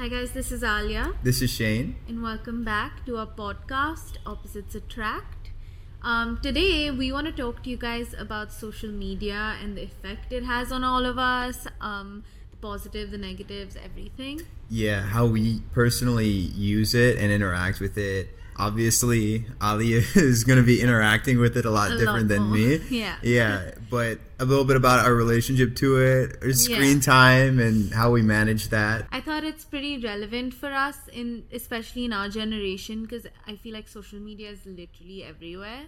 Hi guys, this is Aaliyah, This is Shane. and welcome back to our podcast Opposites Attract. Um, today, we want to talk to you guys about social media and the effect it has on all of us, um, the positive, the negatives, everything. Yeah, how we personally use it and interact with it. Obviously, Ali is going to be interacting with it a lot A different lot than me. Yeah. Yeah, but a little bit about our relationship to it, our screen Yeah. time, and how we manage that. I thought it's pretty relevant for us, in especially in our generation, because I feel like social media is literally everywhere.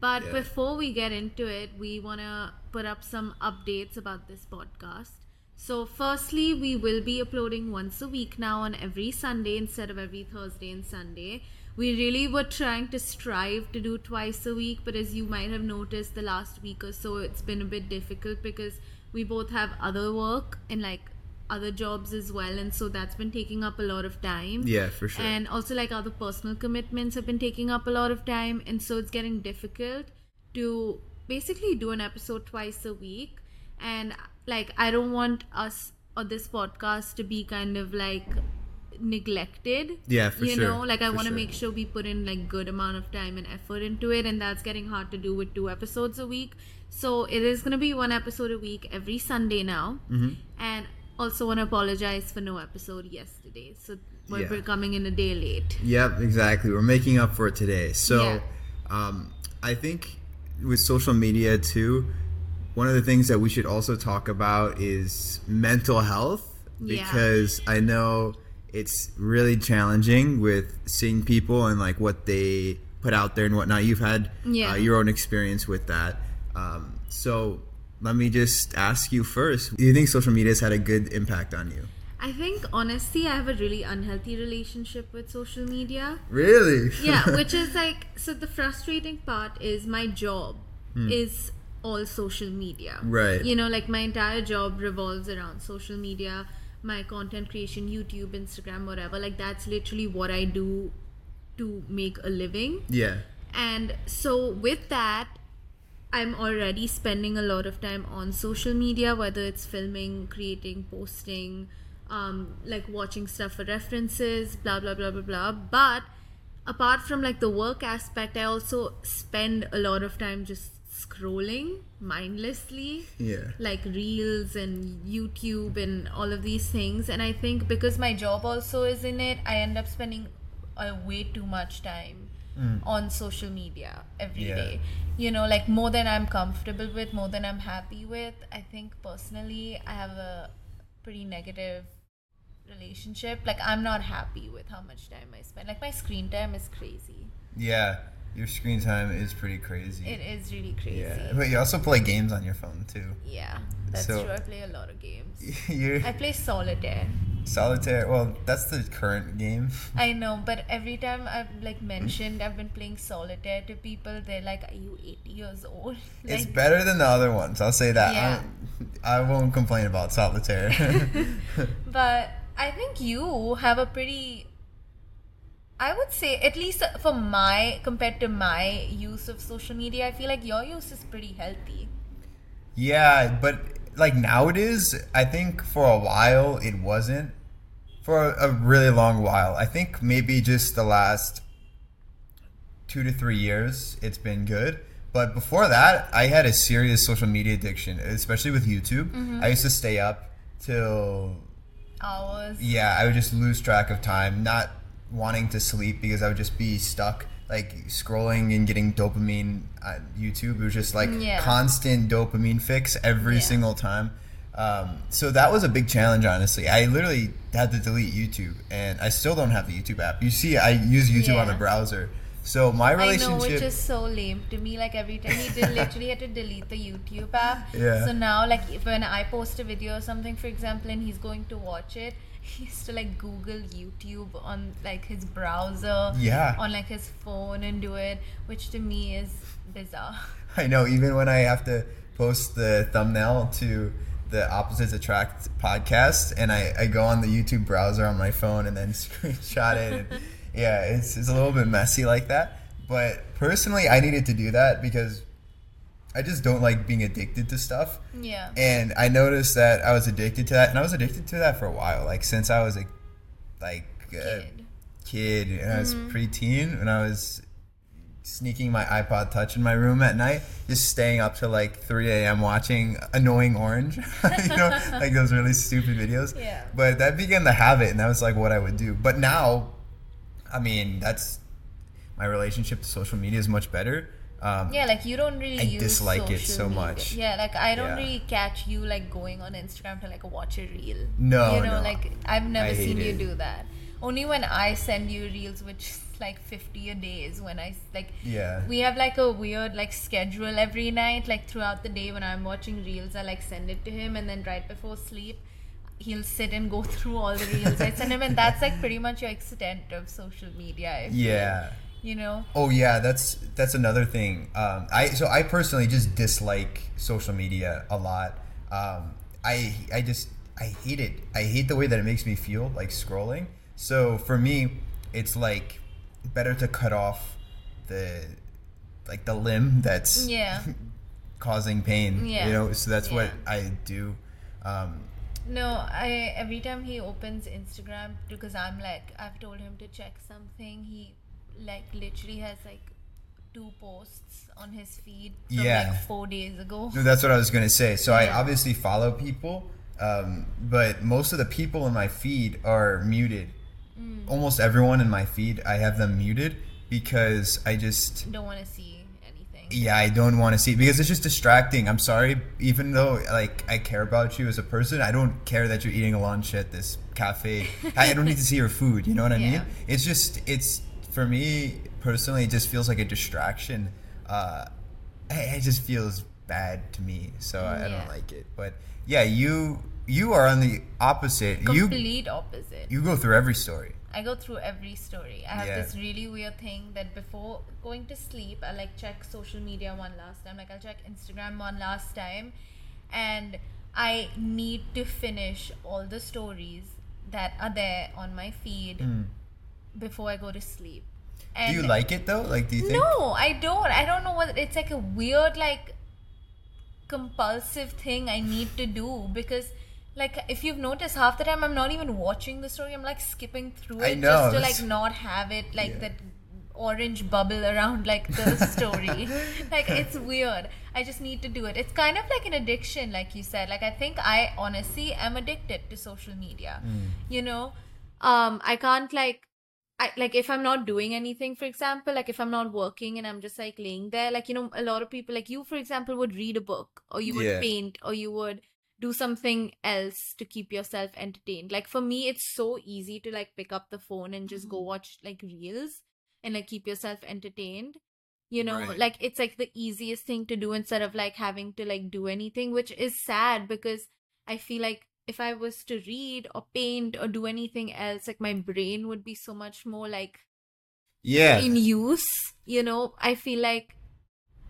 But Yeah. before we get into it, we want to put up some updates about this podcast. So, firstly, we will be uploading once a week now on every Sunday instead of every Thursday and Sunday. We really were trying to strive to do twice a week, but as you might have noticed, the last week or so, it's been a bit difficult because we both have other work and like other jobs as well, and so that's been taking up a lot of time. Yeah, for sure. And also, like other personal commitments have been taking up a lot of time, and so it's getting difficult to basically do an episode twice a week. And like, I don't want us or this podcast to be kind of like neglected. Yeah, for you sure, know, like I want to sure. make sure we put in like good amount of time and effort into it, and that's getting hard to do with two episodes a week. So it is gonna be one episode a week every Sunday now, Mm-hmm. and also want to apologize for no episode yesterday. So we're, Yeah. we're coming in a day late. Yep, exactly. We're making up for it today. So, Yeah. um, I think with social media too, one of the things that we should also talk about is mental health Yeah. because I know it's really challenging with seeing people and like what they put out there and whatnot. You've had Yeah. uh, your own experience with that. Um, so, let me just ask you first: Do you think social media has had a good impact on you? I think honestly, I have a really unhealthy relationship with social media. Really? yeah which is like so the frustrating part is my job is all social media Hmm. Right. you know like my entire job revolves around social media my content creation youtube instagram whatever like that's literally what i do to make a living yeah. and so with that i'm already spending a lot of time on social media whether it's filming creating posting um, like watching stuff for references blah blah blah blah blah but apart from like the work aspect i also spend a lot of time just scrolling mindlessly Yeah. like reels and YouTube and all of these things. And I think because my job also is in it, I end up spending uh, way too much time on social media every day. Yeah. You know, like more than I'm comfortable with, more than I'm happy with. I think personally, I have a pretty negative relationship. Like, I'm not happy with how much time I spend. Like, my screen time is crazy. Yeah, your screen time is pretty crazy. It is really crazy. Yeah, but you also play games on your phone too. Yeah, that's So- true. I play a lot of games. You're I play solitaire. solitaire. Well, that's the current game. I know, but every time I've like mentioned I've been playing solitaire to people, they're like, "Are you 80 years old?" it's better than the other ones. I'll say that. Yeah. I, I won't complain about solitaire. but I think you have a pretty. I would say, at least for my compared to my use of social media, I feel like your use is pretty healthy. yeah, but like now it is. I think for a while it wasn't. For a, a really long while, I think maybe just the last two to three years, it's been good. But before that, I had a serious social media addiction, especially with YouTube. Mm-hmm. I used to stay up till Hours. yeah, I would just lose track of time, not wanting to sleep because I would just be stuck like scrolling and getting dopamine on YouTube. It was just like Yeah. constant dopamine fix every Yeah. single time. Um, so that was a big challenge, honestly. I literally had to delete YouTube, and I still don't have the YouTube app. You see, I use YouTube on a browser. So my I know, relationship, which is so lame to me. Like every time he did, literally had to delete the YouTube app. Yeah. So now, like when I post a video or something, for example, and he's going to watch it, he has to like Google YouTube on like his browser, Yeah. on like his phone and do it, which to me is bizarre. I know even when I have to post the thumbnail to the Opposites Attract podcast, and I, I go on the YouTube browser on my phone and then screenshot it. And, yeah, it's, it's a little bit messy like that. But personally, I needed to do that because I just don't like being addicted to stuff. Yeah. And I noticed that I was addicted to that, and I was addicted to that for a while, like since I was like like uh, Kid. kid. and I was Mm-hmm. preteen when I was sneaking my iPod Touch in my room at night, just staying up till like 3 a.m. watching Annoying Orange, you know, like those really stupid videos. Yeah. But that began the habit, and that was like what I would do. But now, I mean, that's my relationship to social media is much better. Um, Yeah, like you don't really I dislike it so media. much. Yeah, like I don't Yeah. really catch you like going on Instagram to like watch a reel. No, you know, no. like I've never seen hate you do that. Only when I send you reels, which like fifty a day, is when I like. Yeah. We have like a weird like schedule every night, like throughout the day when I'm watching reels, I like send it to him, and then right before sleep, he'll sit and go through all the reels I send him, and that's like pretty much your extent of social media. Yeah. You know. Oh yeah, that's that's another thing. Um, I so I personally just dislike social media a lot. Um, I I just I hate it. I hate the way that it makes me feel like scrolling. So for me, it's like better to cut off the like the limb that's Yeah. causing pain. Yeah. You know, so that's what I do. Um, No, I every time he opens Instagram because I'm like I've told him to check something. He like literally has like two posts on his feed from Yeah. like four days ago. No, that's what I was gonna say. So I obviously follow people, um, but most of the people in my feed are muted. Mm. Almost everyone in my feed, I have them muted because I just Don't want to see. Yeah, I don't want to see it because it's just distracting. I'm sorry, even though like I care about you as a person, I don't care that you're eating a lunch at this cafe. I don't need to see your food. You know what I mean? It's just it's for me personally, it just feels like a distraction. Uh, it, just feels bad to me, so I, I don't like it. But yeah, you you are on the opposite. You Complete opposite. you go through every story. I go through every story. I have Yeah. this really weird thing that before going to sleep, I like check social media one last time. Like I'll check Instagram one last time, and I need to finish all the stories that are there on my feed hmm. before I go to sleep. And do you like it though? Like, do you think? No, I don't. I don't know what it's like a weird like compulsive thing I need to do because like if you've noticed half the time I'm not even watching the story I'm like skipping through it just to like not have it like Yeah. that orange bubble around like the story like it's weird I just need to do it it's kind of like an addiction like you said like I think I honestly am addicted to social media Hmm. you know um i can't like I, like if i'm not doing anything for example like if i'm not working and i'm just like laying there like you know a lot of people like you for example would read a book or you would Yeah. paint or you would do something else to keep yourself entertained like for me it's so easy to like pick up the phone and just go mm-hmm. watch like reels and like keep yourself entertained you know Right. like it's like the easiest thing to do instead of like having to like do anything which is sad because i feel like if i was to read or paint or do anything else like my brain would be so much more like Yeah. in use you know i feel like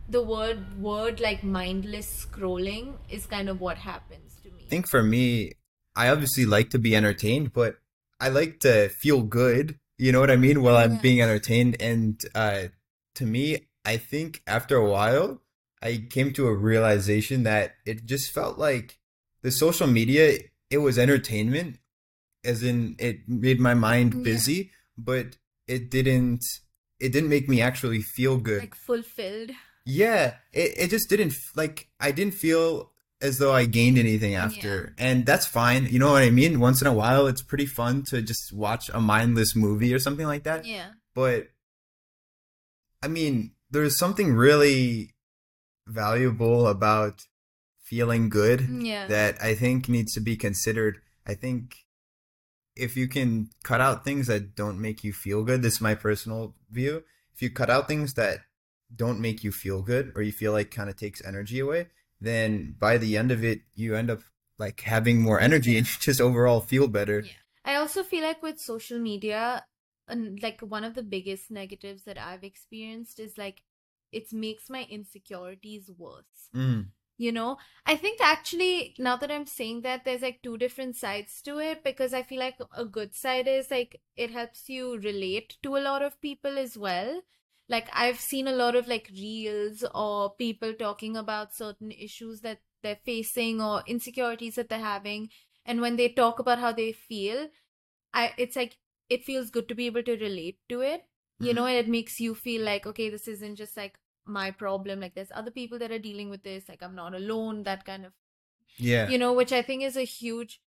the word word like mindless scrolling is kind of what happens to me I think for me, I obviously like to be entertained, but I like to feel good. You know what I mean? While I'm Yeah. being entertained, and uh, to me, I think after a while, I came to a realization that it just felt like the social media. It was entertainment, as in it made my mind Yeah. busy, but it didn't. It didn't make me actually feel good. like fulfilled Yeah, it, it just didn't like I didn't feel as though I gained anything after. And that's fine. You know what I mean? Once in a while it's pretty fun to just watch a mindless movie or something like that. yeah But I mean, there's something really valuable about feeling good mm, yeah that I think needs to be considered. I think if you can cut out things that don't make you feel good, this is my personal view. If you cut out things that don't make you feel good or you feel like kind of takes energy away, then by the end of it, you end up like having more energy and you just overall feel better. Yeah. I also feel like with social media, and like one of the biggest negatives that I've experienced is like it makes my insecurities worse. Mm. You know, I think actually now that I'm saying that, there's like two different sides to it because I feel like a good side is like it helps you relate to a lot of people as well. Like I've seen a lot of like reels or people talking about certain issues that they're facing or insecurities that they're having. And when they talk about how they feel, I it's like it feels good to be able to relate to it you Mhm. know and it makes you feel like okay this isn't just like my problem like there's other people that are dealing with this like i'm not alone that kind of Yeah. you know which i think is a huge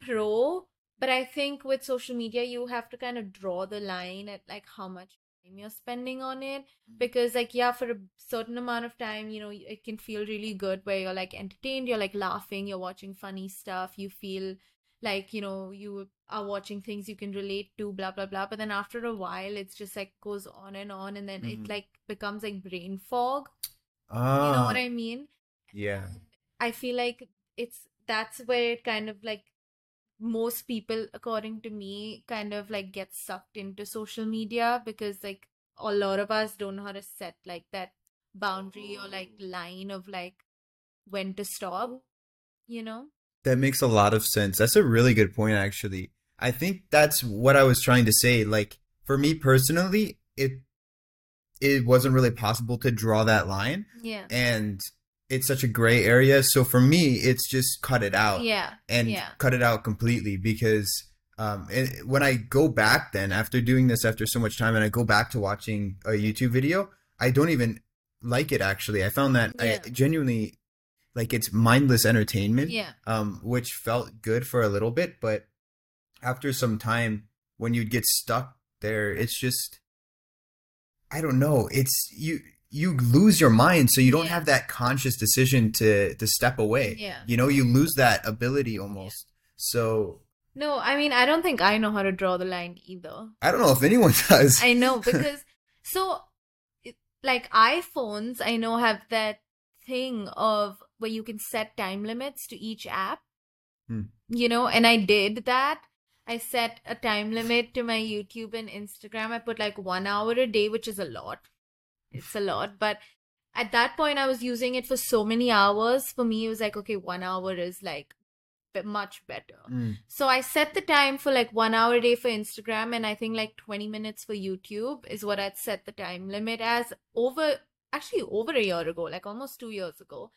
pro but i think with social media you have to kind of draw the line at like how much you're spending on it because like yeah for a certain amount of time you know it can feel really good where you're like entertained you're like laughing you're watching funny stuff you feel like you know you are watching things you can relate to blah blah blah. But then after a while it's just like goes on and on and then Mhm. it like becomes like brain fog. Ah, you know what i mean? Yeah. I feel like it's that's where it kind of like most people, according to me, kind of like get sucked into social media because like a lot of us don't know how to set like that boundary or like oh. line of like when to stop, you know? That makes a lot of sense. That's a really good point, actually. I think that's what I was trying to say. Like, for me personally, it it wasn't really possible to draw that line, Yeah. and it's such a gray area. So for me, it's just cut it out Yeah. and yeah. cut it out completely because um, it, when I go back, then after doing this after so much time, and I go back to watching a YouTube video, I don't even like it. Actually, I found that Yeah. I genuinely like it's mindless entertainment Yeah. um, which felt good for a little bit, but after some time, when you'd get stuck there, it's just, I don't know. It's you you lose your mind, so you don't Yeah. have that conscious decision to to step away. Yeah. You know, you lose that ability almost. So No, I mean, I don't think I know how to draw the line either. I don't know if anyone does. I know because so like iPhones I know have that thing of where you can set time limits to each app. Hmm. You know, and I did that. I set a time limit to my YouTube and Instagram. I put like 1 hour a day, which is a lot. It's a lot, but at that point I was using it for so many hours. For me it was like okay, 1 hour is like much better. Mm. So I set the time for like one hour a day for Instagram and I think like 20 minutes for YouTube is what I'd set the time limit as over actually over a year ago, like almost two years ago.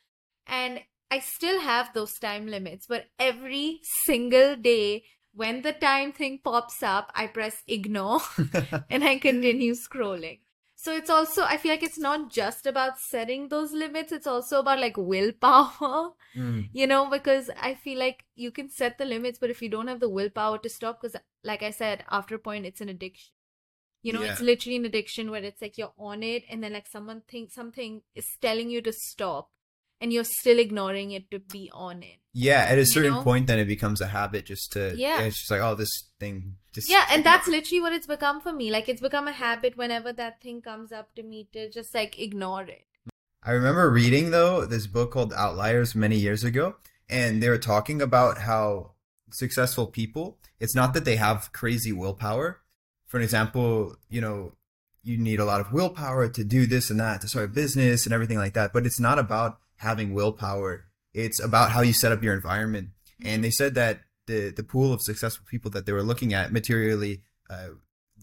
And I still have those time limits, but every single day when the time thing pops up, I press ignore and I continue scrolling. So it's also, I feel like it's not just about setting those limits, it's also about like willpower. Mm. you know because i feel like you can set the limits but if you don't have the willpower to stop because like i said after a point it's an addiction. You know it's literally an addiction where it's like you're on it and then like someone thinks something is telling you to stop and you're still ignoring it to be on it Yeah, at a certain know? point, then it becomes a habit just to. Yeah. It's just like, oh, this thing. Just yeah and that's literally what it's become for me like it's become a habit whenever that thing comes up to me to just like ignore it I remember reading though this book called Outliers many years ago, and they were talking about how successful people, it's not that they have crazy willpower. For example, you know, you need a lot of willpower to do this and that, to start a business and everything like that. But it's not about having willpower. It's about how you set up your environment. And they said that the the pool of successful people that they were looking at materially, uh,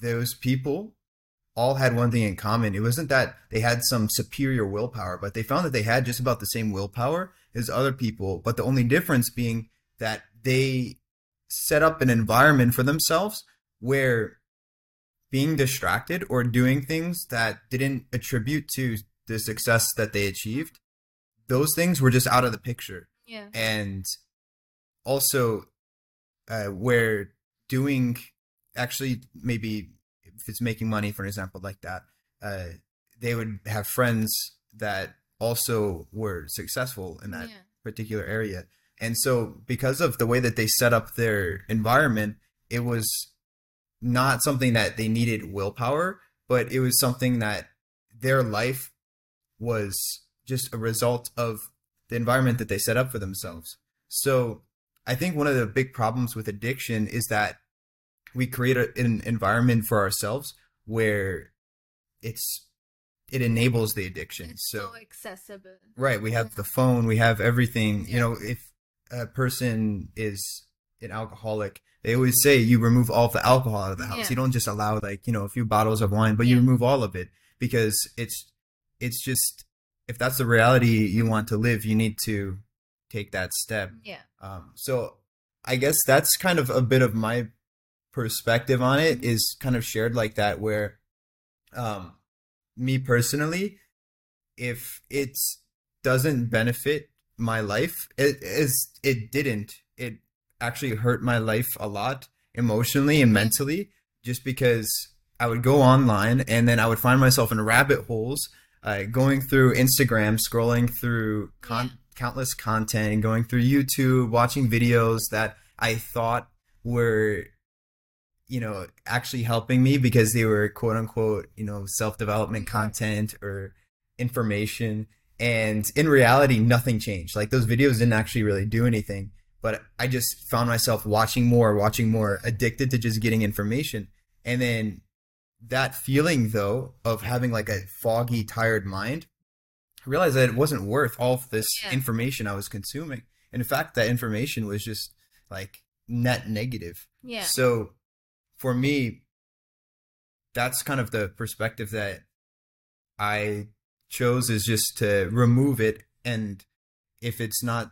those people all had one thing in common. It wasn't that they had some superior willpower, but they found that they had just about the same willpower as other people. But the only difference being that they set up an environment for themselves where being distracted or doing things that didn't attribute to the success that they achieved, those things were just out of the picture. Yeah. And also uh, where doing actually maybe if it's making money for an example like that uh, they would have friends that also were successful in that Yeah. particular area. And so because of the way that they set up their environment it was not something that they needed willpower but it was something that their life was just a result of the environment that they set up for themselves. So I think one of the big problems with addiction is that we create a, an environment for ourselves where it's it enables the addiction. it's so so accessible Right. We have the phone. We have everything. You know, if a person is an alcoholic, they always say you remove all the alcohol out of the house. Yeah. You don't just allow like you know a few bottles of wine, but you remove all of it because it's it's just if that's the reality you want to live, you need to take that step. yeah. Um, so I guess that's kind of a bit of my perspective on it is kind of shared like that where um me personally if it doesn't benefit my life it is it didn't. It actually hurt my life a lot emotionally and mentally just because I would go online and then I would find myself in rabbit holes uh, going through Instagram scrolling through con- Yeah. countless content and going through YouTube watching videos that I thought were you know actually helping me because they were quote unquote you know self-development content or information. And in reality nothing changed. Like those videos didn't actually really do anything but i just found myself watching more watching more addicted to just getting information. And then that feeling though of having like a foggy tired mind i realized that it wasn't worth all of this Yeah. information i was consuming and in fact that information was just like net negative Yeah. so for me, that's kind of the perspective that I chose is just to remove it. And if it's not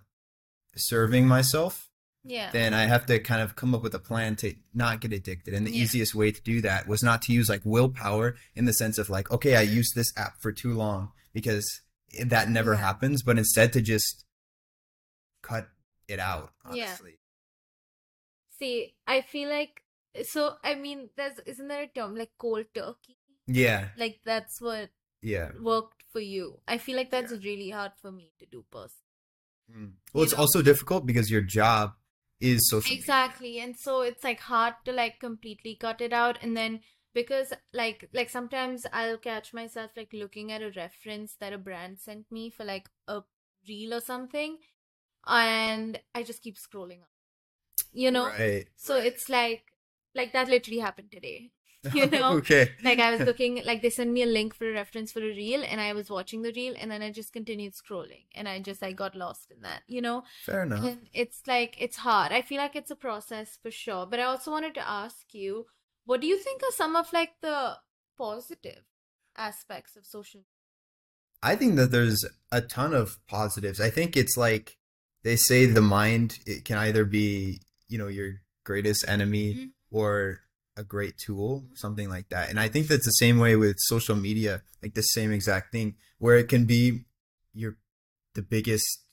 serving myself, Yeah. then I have to kind of come up with a plan to not get addicted. And the Yeah. easiest way to do that was not to use like willpower in the sense of like, okay, I used this app for too long because that never Yeah. happens, but instead to just cut it out, Yeah. honestly. See, I feel like so. I mean, there's isn't there a term like cold turkey? Yeah. Like that's what Yeah. worked for you. I feel like that's really hard for me to do personally. Mm. Well, it's know? also difficult because your job is social. media. Exactly. And so it's like hard to like completely cut it out and then because like like sometimes I'll catch myself like looking at a reference that a brand sent me for like a reel or something and I just keep scrolling up. You know? Right. So it's like like that literally happened today. You know? okay. Like I was looking like they sent me a link for a reference for a reel and I was watching the reel and then I just continued scrolling and I just like got lost in that, you know? Fair enough. And it's like it's hard. I feel like it's a process for sure. But I also wanted to ask you, what do you think are some of like the positive aspects of social I think that there's a ton of positives. I think it's like they say the mind it can either be, you know, your greatest enemy Mhm. or a great tool, something like that. And I think that's the same way with social media, like the same exact thing, where it can be your the biggest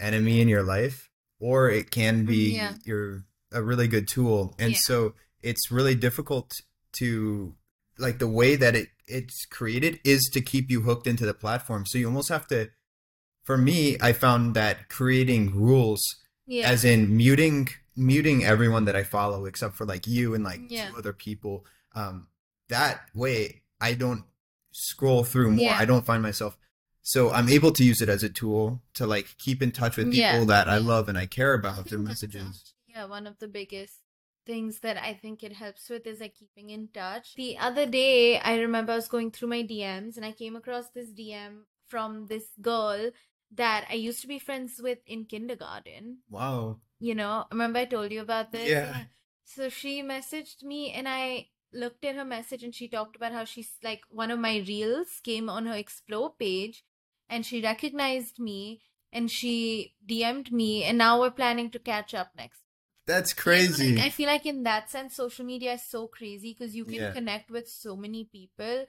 enemy in your life, or it can be Mm, Yeah. your a really good tool. And Yeah. so it's really difficult to like the way that it it's created is to keep you hooked into the platform. So you almost have to for me, I found that creating rules Yeah. as in muting muting everyone that I follow except for like you and like Yeah. two other people. Um, that way I don't scroll through more. Yeah. I don't find myself. So I'm able to use it as a tool to like keep in touch with people Yeah. that I love and I care about through that's messages. Yeah, one of the biggest things that I think it helps with is like keeping in touch. The other day, I remember I was going through my DMs and I came across this DM from this girl that I used to be friends with in kindergarten. Wow. You know, remember I told you about this? Yeah. So she messaged me and I looked at her message and she talked about how she's like one of my reels came on her explore page and she recognized me and she DM'd me and now we're planning to catch up next. That's crazy. like, I feel like in that sense, social media is so crazy because you can Yeah. connect with so many people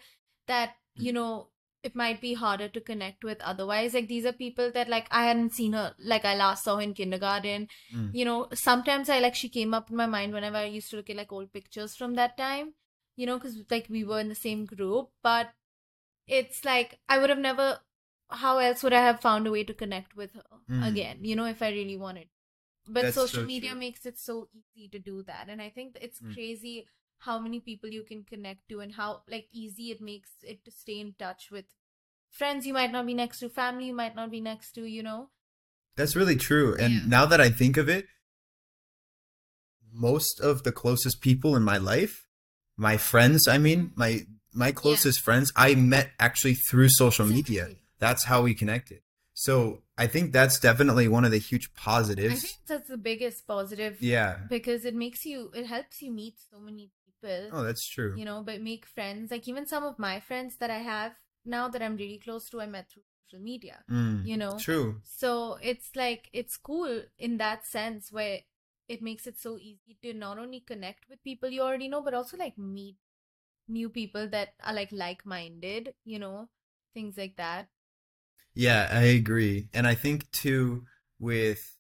that, mm. you know, it might be harder to connect with otherwise. Like these are people that like I hadn't seen her like I last saw her in kindergarten. Mm. You know, sometimes I like she came up in my mind whenever I used to look at like old pictures from that time, you know, because like we were in the same group. But it's like I would have never how else would I have found a way to connect with her Mm. again, you know, if I really wanted but That's social so media makes it so easy to do that and i think it's Mm. crazy how many people you can connect to and how like easy it makes it to stay in touch with friends you might not be next to family you might not be next to you know That's really true. And Yeah. now that I think of it, most of the closest people in my life, my friends, I mean, mm-hmm. my my closest friends, I met actually through social media. That's how we connected. So I think that's definitely one of the huge positives. i think that's the biggest positive Yeah. because it makes you it helps you meet so many people Oh, that's true. you know but make friends like even some of my friends that i have now that i'm really close to i met through social media Mm, you know True. So it's like it's cool in that sense where it makes it so easy to not only connect with people you already know but also like meet new people that are like like-minded you know things like that Yeah, I agree. And I think too with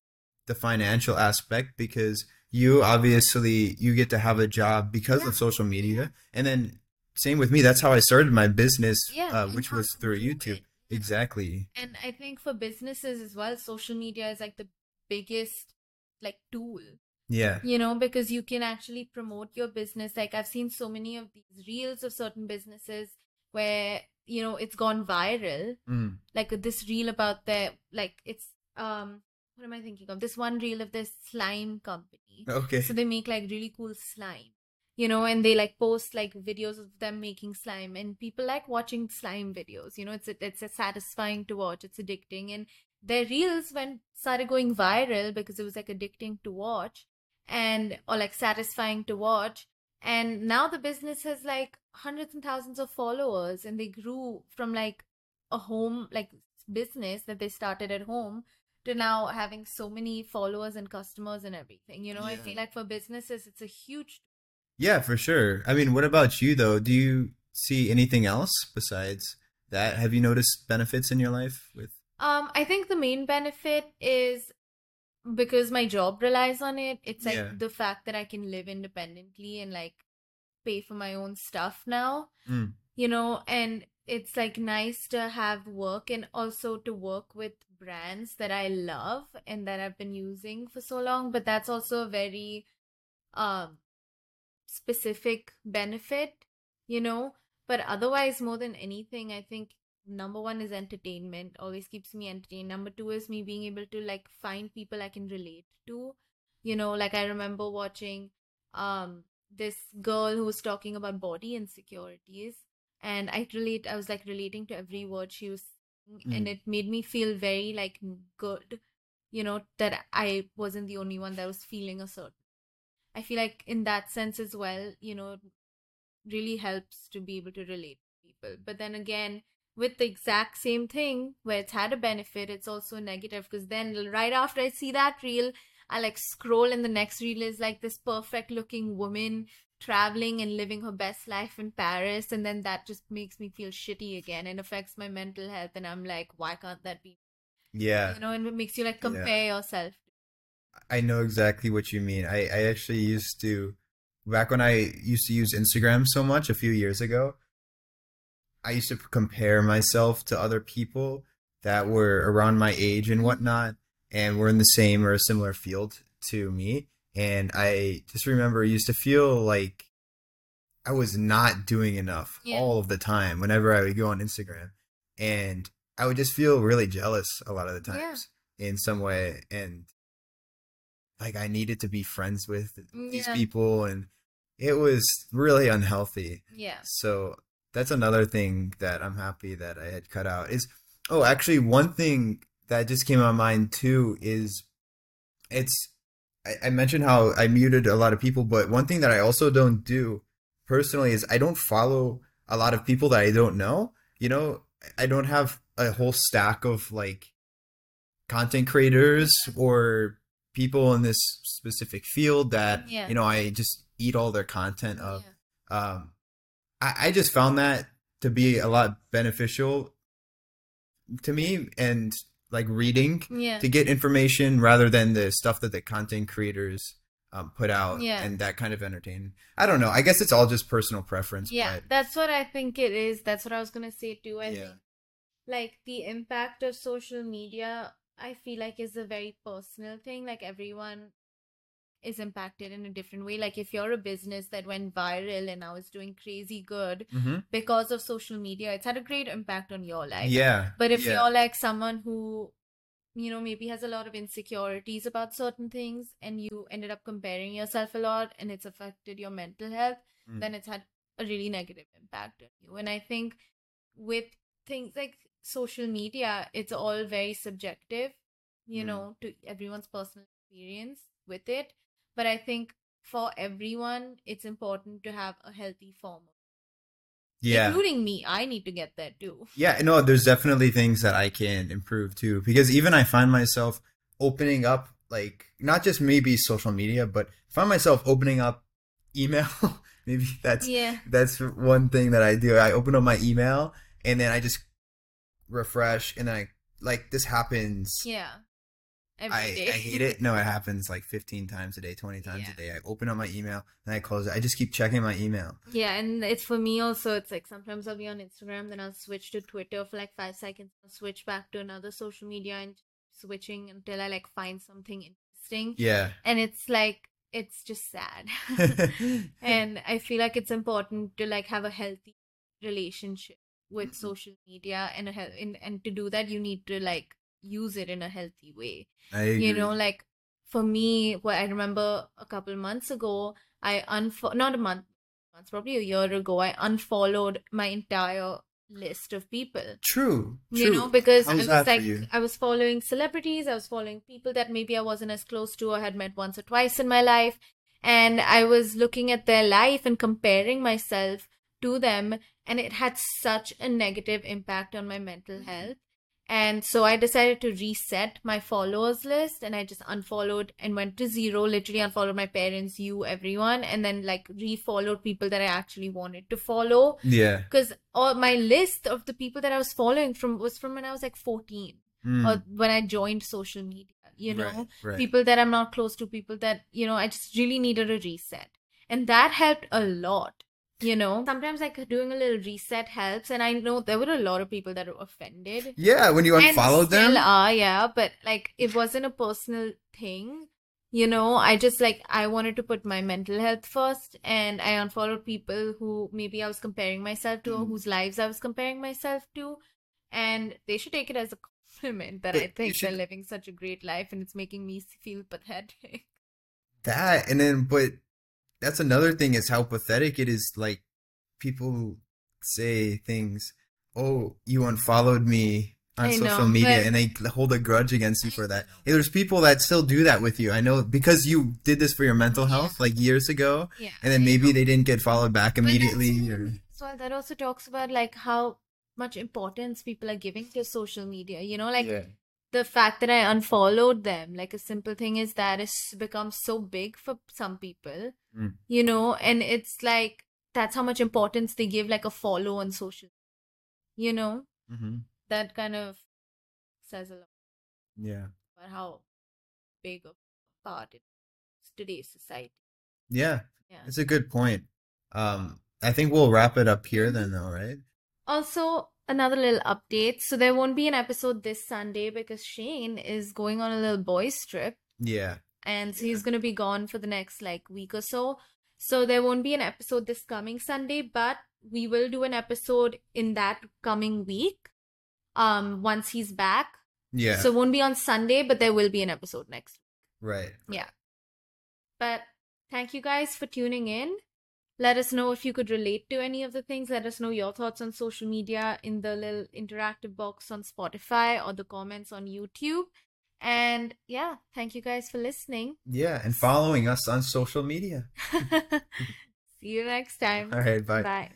the financial aspect because you obviously you get to have a job because Yeah. of social media. And then same with me, that's how I started my business yeah uh, which was through YouTube. Yeah. Exactly. and i think for businesses as well social media is like the biggest like tool Yeah. you know because you can actually promote your business like i've seen so many of these reels of certain businesses where you know it's gone viral Mm. like this reel about their like it's um what am i thinking of this one reel of this slime company Okay. so they make like really cool slime you know and they like post like videos of them making slime and people like watching slime videos you know it's it's satisfying to watch it's addicting and their reels went started going viral because it was like addicting to watch and or like satisfying to watch and now the business has like hundreds and thousands of followers and they grew from like a home like business that they started at home to now having so many followers and customers and everything you know i feel like for businesses it's a huge Yeah, for sure. I mean, what about you though? Do you see anything else besides that? Have you noticed benefits in your life with um i think the main benefit is because my job relies on it it's like Yeah. the fact that i can live independently and like pay for my own stuff now Mm. you know and it's like nice to have work and also to work with brands that i love and that i've been using for so long but that's also a very um specific benefit you know? But otherwise more than anything i think number one is entertainment always keeps me entertained. Number two is me being able to like find people i can relate to you know? Like i remember watching um this girl who was talking about body insecurities and i relate i was like relating to every word she was saying and Mm. it made me feel very like good you know that i wasn't the only one that was feeling a certain i feel like in that sense as well you know really helps to be able to relate to people but then again with the exact same thing where it's had a benefit it's also negative because then right after i see that reel i like scroll and the next reel is like this perfect looking woman traveling and living her best life in paris and then that just makes me feel shitty again and affects my mental health and i'm like why can't that be Yeah. you know and it makes you like Yeah. compare yourself I know exactly what you mean. I, I actually used to, back when I used to use Instagram so much a few years ago, I used to compare myself to other people that were around my age and whatnot, and were in the same or a similar field to me. And I just remember I used to feel like I was not doing enough Yeah. all of the time whenever I would go on Instagram. And I would just feel really jealous a lot of the Yeah. times in some way. And like I needed to be friends with these Yeah. people and it was really unhealthy. yeah So that's another thing that I'm happy that I had cut out is oh actually one thing that just came on mind too is it's I, I mentioned how I muted a lot of people, but one thing that I also don't do personally is I don't follow a lot of people that I don't know. You know, I don't have a whole stack of like content creators or people in this specific field that Yeah. you know I just eat all their content of yeah. um I, I just found that to be a lot beneficial to me and like reading yeah to get information rather than the stuff that the content creators um, put out Yeah. and that kind of entertain i don't know i guess it's all just personal preference Yeah, but that's what I think it is. That's what I was gonna say too. I Yeah. think like the impact of social media, I feel like is a very personal thing. Like everyone is impacted in a different way. Like if you're a business that went viral and now is doing crazy good Mhm. because of social media, it's had a great impact on your life. yeah But if yeah. you're like someone who, you know, maybe has a lot of insecurities about certain things and you ended up comparing yourself a lot and it's affected your mental health, Mm. then it's had a really negative impact on you. And I think with things like social media, it's all very subjective, you Mm. know, to everyone's personal experience with it. But I think for everyone, it's important to have a healthy form yeah including me. I need to get there too. Yeah, no, there's definitely things that I can improve too. Because even I find myself opening up like not just maybe social media, but I find myself opening up email. maybe that's Yeah. that's one thing that I do. I open up my email and then I just refresh and then I like this happens. Yeah. I. I hate it. No, it happens like 15 times a day, 20 times Yeah. a day. I open up my email and I close it. I just keep checking my email. Yeah, and it's for me also. It's like sometimes I'll be on Instagram, then I'll switch to Twitter for like five seconds, I'll switch back to another social media and switching until I like find something interesting. Yeah. And it's like it's just sad. and I feel like it's important to like have a healthy relationship with social media and a hel- and, and to do that you need to like use it in a healthy way. You know like for me what i remember a couple months ago i unfo- not a month months probably a year ago i unfollowed my entire list of people. True. you true. know because i was was that for like i was following celebrities i was following people that maybe i wasn't as close to or had met once or twice in my life and i was looking at their life and comparing myself to them and it had such a negative impact on my mental mm-hmm. health and so i decided to reset my followers list and i just unfollowed and went to zero literally unfollowed my parents you everyone and then like refollowed people that i actually wanted to follow Yeah. because all my list of the people that I was following from was from when I was like 14 Mm. or when I joined social media, you know, Right, right. people that I'm not close to, people that, you know, I just really needed a reset. And that helped a lot, you know. Sometimes like doing a little reset helps. And I know there were a lot of people that were offended. Yeah, when you And unfollowed them. still are, yeah, but like it wasn't a personal thing. You know, I just like I wanted to put my mental health first and I unfollowed people who maybe I was comparing myself to or Mm. whose lives I was comparing myself to. And they should take it as a compliment that But I you think they're living such a great life and it's making me feel pathetic. that and then but that's another thing is how pathetic it is like people say things oh you unfollowed me on I social know, media and they hold a grudge against you for that Hey, there's people that still do that with you i know because you did this for your mental health like years ago Yeah. and then I maybe know. they didn't get followed back immediately or So that also talks about like how much importance people are giving to social media. You know, like yeah the fact that I unfollowed them, like a simple thing is that it's become so big for some people, Mm. you know, and it's like that's how much importance they give like a follow on social, you know, hmm that kind of says a lot yeah. about how big a part it is today's society. yeah. Yeah. it's a good point. Um i think we'll wrap it up here then though right? Also, another little update. So there won't be an episode this Sunday because Shane is going on a little boys trip. yeah. And so he's going to be gone for the next like week or so. So there won't be an episode this coming sunday but we will do an episode in that coming week um once he's back. Yeah. So it won't be on sunday but there will be an episode next week. right. Yeah. But thank you guys for tuning in let us know if you could relate to any of the things. Let us know your thoughts on social media in the little interactive box on spotify or the comments on youtube. And yeah thank you guys for listening. Yeah and following us on social media. See you next time. all right bye. Bye.